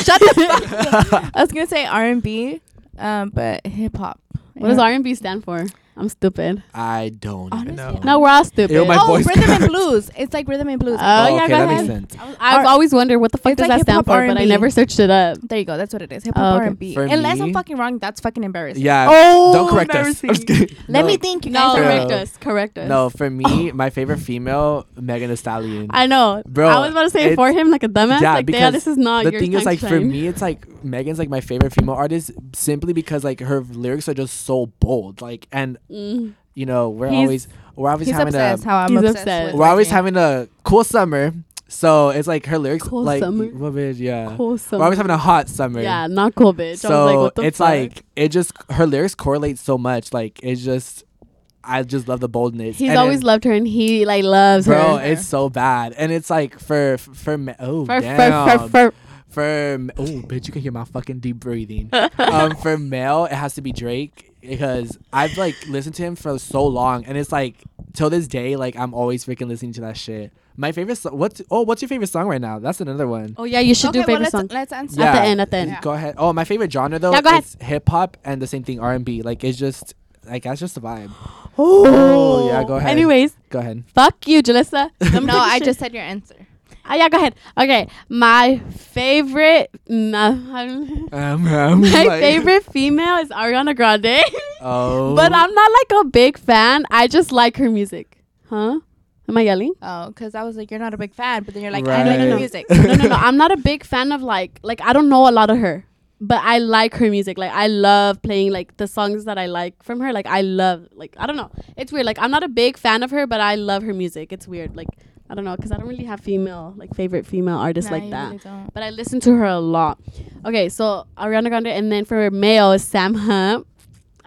shut the [laughs] fuck up. I was gonna say R and B, um, but hip hop. What does R and B stand for? I'm stupid. I don't Honestly, know. No, we're all stupid. Ew, my oh, voice rhythm and blues. It's like rhythm and blues. Oh, oh, yeah, okay, go that ahead. makes sense. I was- I've Or- always wondered what the fuck It's does like that stand hip-hop for, but I R&B. never searched it up. there you go. That's what it is. Hip Oh, hop okay. R and B. For Unless me- I'm fucking wrong, that's fucking embarrassing. Yeah. Oh, don't correct us. I'm just kidding. [laughs] Let No. me think. You No, guys are correct us. Correct us. No, for me, [laughs] my favorite female, Megan Thee Stallion. I know, Bro, I was about to say it for it's- him like a dumbass. yeah, like, because yeah, this is not the your thing is, like, for me, it's like Megan's like my favorite female artist simply because like her lyrics are just so bold. Like, and Mm. you know, we're He's- always we're always He's having obsessed. a How I'm He's obsessed. obsessed. with we're always Whitney. having a cool summer. So it's like her lyrics, Cool like summer? what bitch, yeah. Cool. We're always having a hot summer. yeah, not cool, bitch. I was So like, what the it's fuck? like it just her lyrics correlate so much. Like it's just I just love the boldness. he's And always then- loved her, and he like loves bro. her. Bro, it's so bad, and it's like for for me- oh For, damn. for, for, For m- oh, bitch, you can hear my fucking deep breathing. [laughs] um, for male, it has to be Drake because I've like listened to him for so long, and it's like till this day, like I'm always freaking listening to that shit. My favorite, so- what's oh, what's your favorite song right now? That's another one. oh yeah, you should okay, do favorite well, song. let's, let's answer. At the end, at the end. Yeah. Go ahead. Oh, my favorite genre though Yeah, go ahead. is hip hop and the same thing R and B. Like it's just like that's just a vibe. [gasps] Oh, yeah, go ahead. Anyways, Go ahead. fuck you, Jalissa. [laughs] No, take a I shit. just said your answer. Ah, yeah, go ahead. Okay, my favorite, no, Um, um, [laughs] my like- favorite female is Ariana Grande, Oh, but I'm not like a big fan. I just like her music. Huh? Am I yelling? Oh, because I was like, you're not a big fan, but then you're like, Right. I like No, no, no. music. no, no, no. I'm not a big fan of like like I don't know a lot of her, but I like her music. Like I love playing like the songs that I like from her. Like I love like I don't know. It's weird. Like I'm not a big fan of her, but I love her music. It's weird. Like I don't know because I don't really have female like favorite female artists Nah, like that. really. But I listen to her a lot. Okay, so Ariana Grande, and then for male is Sam Hunt.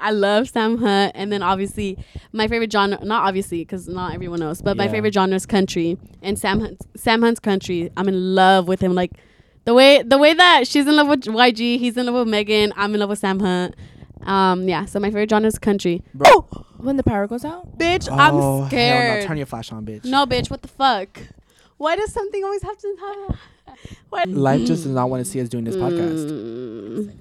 I love Sam Hunt, and then obviously my favorite genre, not obviously because not everyone knows, but my favorite genre is country, and Sam Hunt, Sam Hunt's country. I'm in love with him. Like the way the way that she's in love with YG, he's in love with Megan. I'm in love with Sam Hunt. Um, yeah. So my favorite genre is country. Bro. When the power goes out? Bitch, Oh, I'm hell no. scared. Turn your flash on, bitch. no, bitch, what the fuck? Why does something always have to? [laughs] what? Life just does not want to see us doing this podcast. Mm.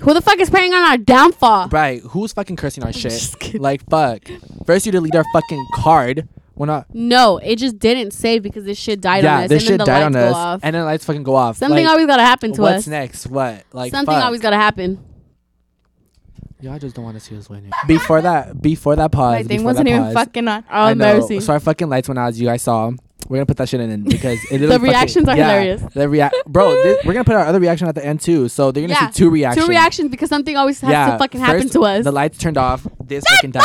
Who the fuck is praying on our downfall? Right? Who's fucking cursing our shit? just. Like fuck. First you delete our fucking card. We're not. No, it just didn't save because this shit died yeah, on us. this and shit then the died lights on go us, off. and then lights fucking go off. Something like, always gotta happen to what's us. What's next? What? Like Something fuck. always gotta happen. Y'all just don't want to see us winning. [laughs] Before that, before that pause, My thing wasn't that even pause, fucking on. Oh, I know. embarrassing. So our fucking lights went out as you guys saw. We're gonna put that shit in because it [laughs] fucking- reactions are yeah, hilarious. The react, bro. [laughs] This, we're gonna put our other reaction at the end too. So they're gonna Yeah, see two reactions. Two reactions because something always has yeah, to fucking happen first, to us. The lights turned off. This fucking died.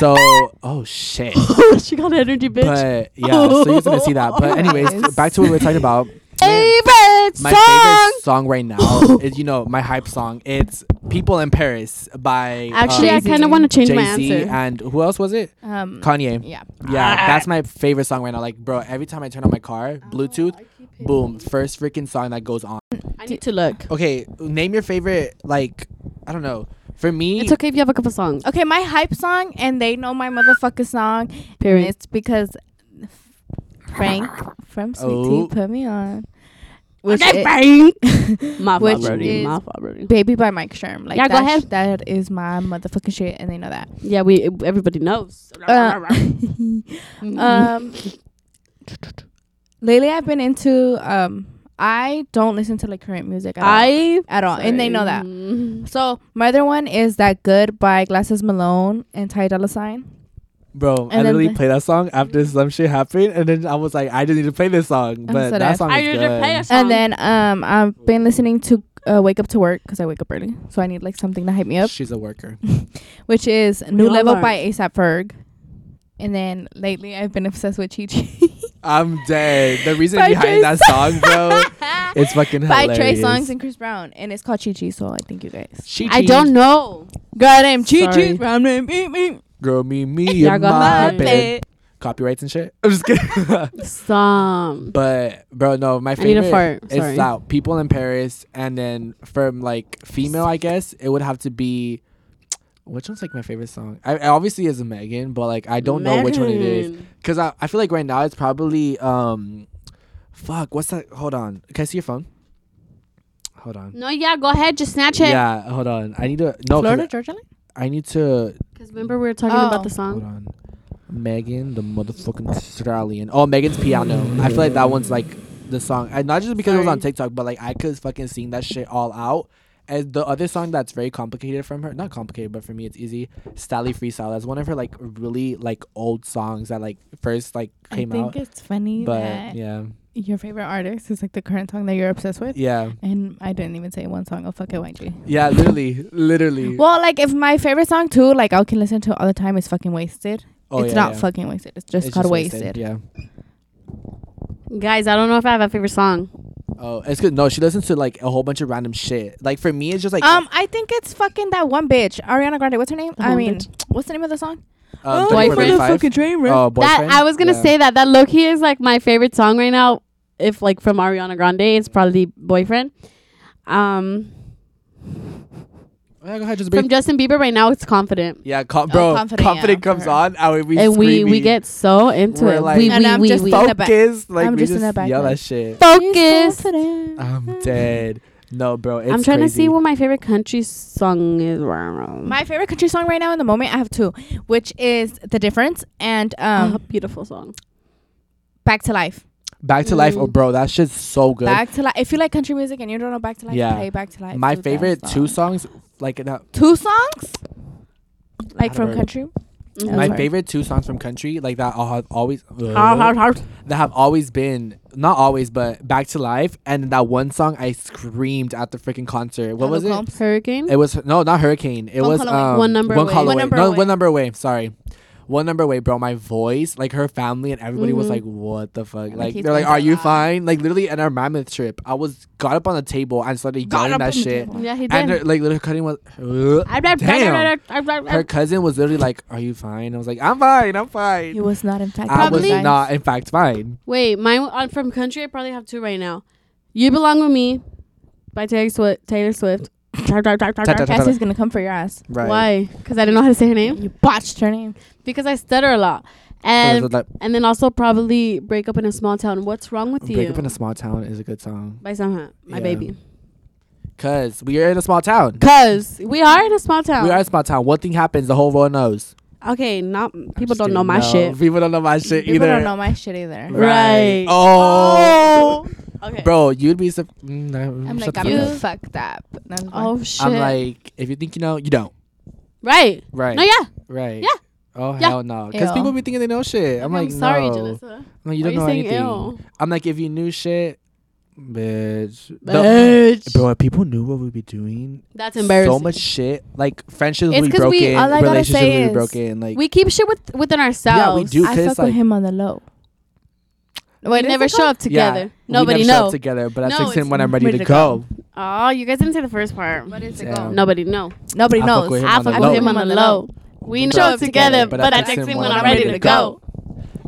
So, oh shit. [laughs] she got an energy, bitch. But yeah, so you're gonna see that. But anyways, back to what we were talking about. Favorite My song. favorite song right now [gasps] is you know my hype song. It's "People in Paris" by Actually, uh, I kind of want to change my Jay-Z answer. and who else was it? Um, Kanye. yeah. Yeah, that's my favorite song right now. Like, bro, every time I turn on my car, Bluetooth, boom, first freaking song that goes on. I need to look. Okay, name your favorite. Like, I don't know. For me, It's okay if you have a couple songs. Okay, my hype song, and they know my motherfucking song. And it's because Frank [laughs] from Sweet Oh. Tea put me on. Which Okay, it- Frank. [laughs] My Which Brody. is- My fault, Brody. Baby by Mike Sherm. Like Yeah, go ahead. sh- that is my motherfucking shit, and they know that. Yeah, we everybody knows. Uh, [laughs] um, lately I've been into um, I don't listen to like current music at all. I at all, and they know that. So my other one is that good by Glasses Malone and Ty Dolla Sign. Bro, I And then literally the- played that song after some shit happened, and then I was like, I just need to play this song. But so that that's- song I is need to good. play a song. And then um, I've been listening to uh, Wake Up to Work because I wake up early, so I need like something to hype me up, She's a worker. [laughs] which is New all Level are. by ASAP Ferg. And then lately I've been obsessed with Chi Chi. [laughs] I'm dead. The [laughs] reason By behind Trey that song, bro, it's fucking By hilarious. Trey Songz and Chris Brown, and it's called Chi Chi. So I think you guys. Chi I Chi. don't know. Got him, Chi Chi Chi, Chi. Brown name, me, me. Girl, me, [laughs] me, Yeah, in my ahead. bed. Copyrights and shit. [laughs] I'm just kidding. [laughs] Some. but bro, no, my I need a favorite fart. is Sorry. that people in Paris, and then from like female, I guess it would have to be. Which one's like my favorite song? I, I obviously is a Megan, but like I don't know which one it is because I, I feel like right now it's probably um, fuck. What's that? Hold on. Can I see your phone? Hold on. No, yeah, go ahead. Just snatch it. Yeah, hold on. I need to no. 'cause Florida Georgia I need to Because remember we were talking Oh. about the oh. hold song. on. Megan, the motherfucking Australian. Oh, Megan's piano. I feel like that one's like the song, and not just because it was on Sorry. TikTok, but like I could fucking sing that shit all out. And the other song that's very complicated from her, not complicated, but for me it's easy. Stalli Freestyle. That's one of her like really like old songs that like first like came out I think out. it's funny But that yeah, your favorite artist is like the current song that you're obsessed with. yeah, And I didn't even say one song of fucking YG. yeah. Literally, literally. [laughs] Well, like if my favorite song too, like I can listen to it all the time is fucking wasted. oh, it's yeah, not yeah. fucking wasted. It's just It's called just wasted. Yeah. Guys, I don't know if I have a favorite song. Oh, it's good. No, she listens to like a whole bunch of random shit. Like for me, it's just like um, I think it's fucking that one bitch, Ariana Grande. What's her name? I mean, bitch. what's the name of the song? um, Oh, Boyfriend. 34, 35. train Oh, That boyfriend. I was gonna Yeah. say that that low key is like my favorite song right now. If like from Ariana Grande, it's probably Boyfriend. Um, Yeah, go ahead, just from breathe. Justin Bieber right now, it's Confident, Yeah, com- bro. Confident, confident, yeah, for comes her. on, and we, we and we we get so into We're it. like- we And we I'm we, just we. in the back- Like I'm we just just in the back, yell like- that shit. focus. I'm dead. No, bro. It's I'm trying to crazy. see what my favorite country song is. My favorite country song right now in the moment, I have two, which is "The Difference" and um, um, [laughs] beautiful song. "Back to Life." Back to life. Oh, Mm. bro, that shit's so good. Back to Life. If you like country music and you don't know "Back to Life," Yeah. play "Back to Life." My Dude, that favorite two songs, like that. Two songs, like from to- country. Mhm. My favorite two songs from country, like that, all have always Hard, hard, hard. that have always been not always, but Back to Life, and that one song I screamed at the freaking concert. What was it? Hurricane. It was no, not Hurricane. It One was um, One Number one Away. call One away. Number no, Away. one number away. Sorry, one number away, bro. My voice, like her family and everybody was Mhm. like, "What the fuck?" Like, Like they're like, "Are you lie. fine?" Like literally, at our mammoth trip, I was got up on the table and started Got yelling that shit. Yeah, he did. And her, like literally cutting was. Damn. Her cousin was literally like, "Are you fine?" I was like, "I'm fine. I'm fine." He was not in fact. I was Probably- not, in fact, fine. Wait, mine on from country. I probably have two right now. "You Belong with Me" by Taylor Swift. Taylor Swift. Cassie's gonna come for your ass. Right. Why? Because I didn't know how to say her name. You botched her name. Because I stutter a lot. And it's and then also probably "Break Up in a Small Town." What's wrong with Break you? Break up in a Small Town is a good song. by Sam Hunt, my Yeah. baby. Cause we are in a small town. Cause we are in a small town. We are in a small town. One thing happens, the whole world knows. okay, not people don't know my No, shit. People don't know my shit People either. People don't know my shit either. Right. Oh. Okay. Bro, you'd be so. Mm, I'm like, I'm fuck You- up. fucked up. That's fine. Oh shit. I'm like, if you think you know, you don't. right. Right. No, yeah. Right. Yeah. Oh Yeah. hell no. Because people be thinking they know shit. I'm like, sorry, no. Jalissa. I'm you Why don't you know anything. ill? I'm like, if you knew shit, bitch. No, Bitch. bro, if people knew what we'd be doing. That's embarrassing. So much shit. Like friendships It's would be 'cause we- broken. all I gotta relationships say would be is broken. Like we keep shit with within ourselves. Yeah, we do. I Dude, fuck like- with him on the low. We Wait, never show up together. Yeah, Nobody never show up know. together, but at No, six it's when I'm ready, ready to to go. Oh, you guys didn't say the first part. What is it Damn. called? Nobody know. Nobody I fuck knows. with him I on fuck with him on the low. We We show show up up together, together, but I text him when I'm ready to go.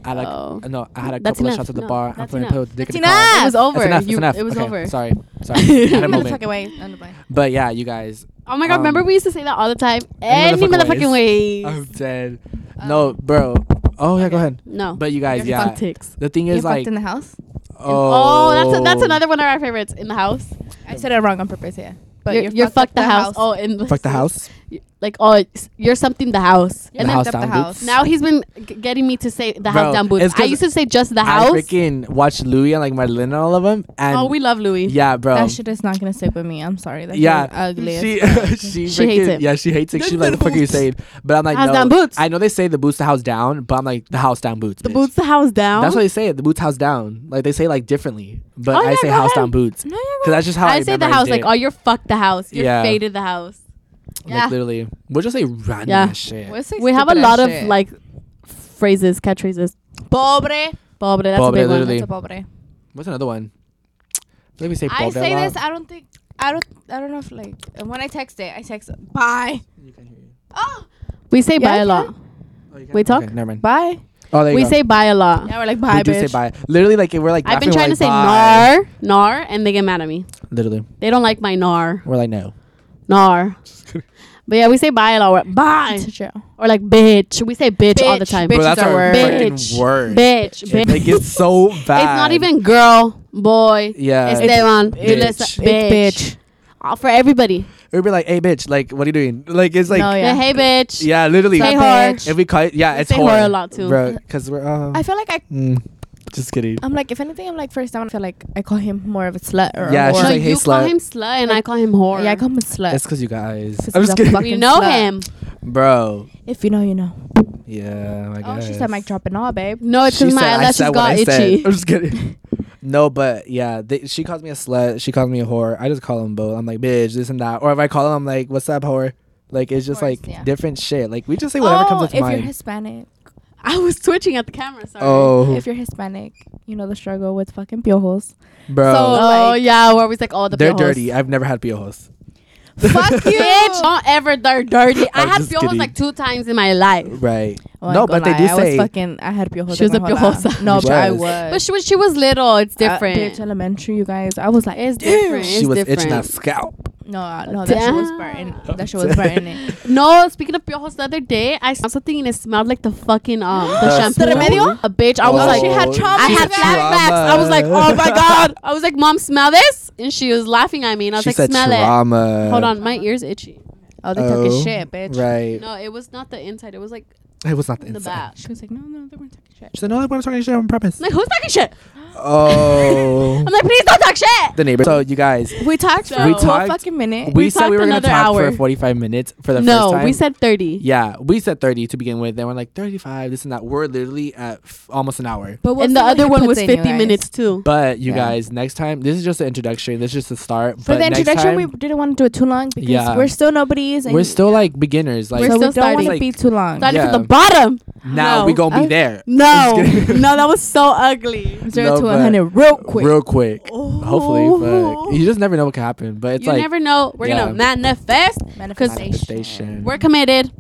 I like. Oh. No, I had a That's couple of shots at the No, bar. I'm that's playing enough. play with dick in the That's car. It was over. That's enough. You- That's enough. It was Okay, over. Sorry. Sorry. [laughs] I had a moment. Motherfucking way. None of mine. But yeah, you guys. Oh my god, Um, remember we used to say that all the time? any Any motherfucking motherfucking way. I'm dead. No, bro. Oh yeah, go ahead. No. But you guys, You're yeah. ticks. The thing You is like, in the house. oh, Oh, that's a, that's another one of our favorites in the house. I said it wrong on purpose. Yeah, but you're, you're, you're fucked fuck up the house. Oh, in the Fuck the [laughs] house. Like oh, you're something the house. You And The then house down the boots. house. now he's been g- getting me to say the Bro, house down boots. it's I 'cause used to say just the house. I freaking watched Louis and like Madeline and all of them, and oh, we love Louis. yeah, bro. that shit is not gonna stick with me. I'm sorry. That yeah, ugly. as she [laughs] she, She hates it. Yeah, she hates it. She's like, "The fuck are you saying?" But I'm like, House no. down boots. I know they say the boots the house down, but I'm like the house down boots. the bitch. boots the house down. That's what they say. it, The boots house down. Like they say like differently, but Oh, I yeah, say house ahead. down boots no, you're because that's just how I, I say the house like oh you're fuck the house. You're faded the house. Yeah. Like literally, we'll just say random Yeah. shit. We'll say we have a lot ass of shit. like phrases, catchphrases. pobre. Pobre, that's Pobre, a big one. literally. That's a pobre. What's another one? Let me say. I pobre a say lot. this. I don't think. I don't. I don't know if like when I text it, I text bye. You can hear you. Oh, We say Yeah, bye a lot. Oh, you? We talk? Okay, never mind. bye. Oh, there you We go. say bye a lot. Yeah, we're like bye, we do bitch. say bye. Literally, like we're like. I've been trying we're to say bye. nar, nar, and they get mad at me. Literally, They don't like my nar, we're like no. nar. But yeah, we say bye a lot. We're, bye It's true. or like bitch. We say bitch, all the time. bitch Bro, is that's our our word. Bitch. word. Bitch, bitch. like it's so bad. [laughs] It's not even girl, boy. Yeah. Esteban, bitch. you listen- It's bitch. bitch. Uh, for everybody. It would be like, hey, bitch, like, what are you doing? Like, it's like, No, Yeah. yeah. hey, bitch. yeah, literally. Say Sup, whore. bitch. If we call it, yeah, We it's say whore. whore a lot, too. Bro, because we're, uh, I feel like I. mm, just kidding. I'm like, if anything, I'm like first time I feel like I call him more of a slut or Yeah, a she's whore. Like, hey, you call him slut and I call him whore. yeah, I call him a slut. It's because you guys. 'Cause I'm just kidding. fuck- we know slut. him. Bro. if you know, you know. Yeah, I Oh, she said mic dropping all, babe. No, it's She because my said, I eyelashes said what got I said. itchy. [laughs] I'm just kidding. [laughs] no, but yeah, they, she calls me a slut. She calls me a whore. I just call them both. I'm like, bitch, this and that. Or if I call them, I'm like, what's up, whore? Like, it's just course, like yeah. different shit. Like, we just say oh, whatever oh, comes into if mind. you're Hispanic, I was twitching at the camera. Sorry. oh, if you're Hispanic, you know the struggle with fucking piojos. bro. so- Oh like- yeah, we're always like, oh, the They're piojos. dirty. I've never had piojos. Fuck [laughs] you. Eh? Bitch, don't ever they're dirty. I I'm had just piojos kidding. like two times in my life. Right. Oh, no, but gonna they do lie, I say. was fucking. I had piojos. She was a my piojosa. No, She but I was. was. But she was she was little. It's Uh, different. bitch, elementary, you guys. I was like, it's different. she it's was different. itching that scalp. no, uh, no, that shit was burning. That shit was burning. [laughs] No, speaking of piojos, the other day I saw something and it smelled like the fucking um the The shampoo. The Remedio? A bitch. I was Oh, like, she had trauma. I had said flashbacks. I was like, oh my god. I was like, mom, smell this, and she was laughing at me, and I was She like, said smell it. trauma. Hold on, my ears itchy. Oh, they talking Oh, shit, bitch. Right. No, it was not the inside. It was like It was not the the inside. back. She was like, no, no, they weren't talking shit. She said, no, we're talking shit on purpose. I'm like, who's talking shit? Oh. I'm like, please don't talk shit. the neighbor. So, you guys, We talked for We a whole talked- fucking minute. we, We said we talked were going to another talk hour. for 45 minutes for the No, first time. No, we said 30. Yeah, we said 30 to begin with. Then we're like 35, this and that. We're literally at f- almost an hour. but we'll and see the what other he one puts was in, you 50 guys. minutes too. But you Yeah. guys, next time, this is just an introduction. This is just the start. For but the next introduction, we didn't want to do it too long because Yeah. we're still nobodies. And we're still like beginners. Like We're so we still don't want to starting. be too long. Started Yeah. from the bottom. now No. we gonna be I- there. No, [laughs] no, that was so ugly. Zero No, to but 100 real quick. Real quick. Hopefully, but you just never know what can happen. But it's you like never know. We're yeah. gonna manifest. Manifestation. manifestation. We're committed.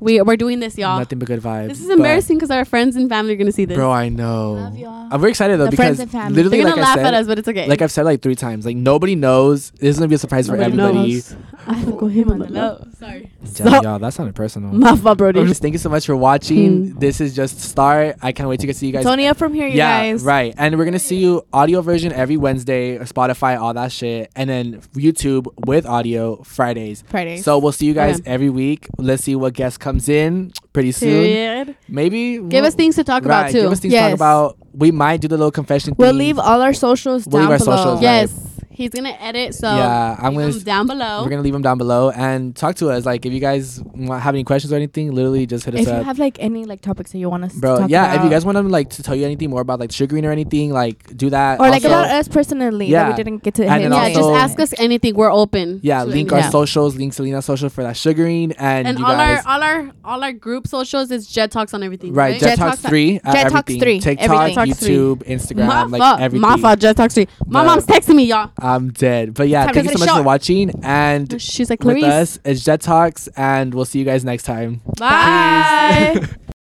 We we're doing this, y'all. Nothing but good vibes. This is embarrassing because our friends and family are gonna see this. Bro, I know. Love y'all. I'm very excited though The because friends and family. literally, They're gonna like I laugh said, at us, but it's okay. like I've said like three times, like nobody knows. This is gonna be a surprise for Nobody everybody. knows. I forgot oh, him on the low. Sorry. Damn, y'all, that sounded personal. My fault, Brody. Just thank you so much for watching. This is just start. I can't wait to get see you guys. Tony up from here, you yeah, guys. right. And we're gonna see you audio version every Wednesday, Spotify, all that shit, and then YouTube with audio Fridays. Fridays. So we'll see you guys Okay. every week. Let's see what guest comes in pretty soon. Period. Maybe Give us things to talk about too. Give us things to talk about. We might do the little confession. we'll thing. leave all our socials We'll down leave our below. socials, yes, he's gonna edit. So yeah, I'm leave gonna. them down below. We're gonna leave them down below and talk to us. Like if you guys have any questions or anything, literally just hit us up. If you have like any like topics that you want us to Bro, talk yeah. about, If you guys want them like to tell you anything more about like sugaring or anything, like do that. or like about us personally Yeah. that we didn't get to And hit then yeah, today. just ask us anything. We're open. Yeah, link anything. our Yeah. socials, link Selena's social for that sugaring, and, And you all guys. our all our all our group socials is Jet Talks on everything. Right, Right. Jet, Jet Talks Talks- three, uh, Jet Talks 3, TikTok, everything. YouTube, Instagram, my like everything. My fault. Jet Talks three. My mom's texting me, y'all. I'm dead, but yeah, thank you so much for watching, and oh, She's like with Clarice. us, it's Jet Talks, and we'll see you guys next time. Bye. [laughs]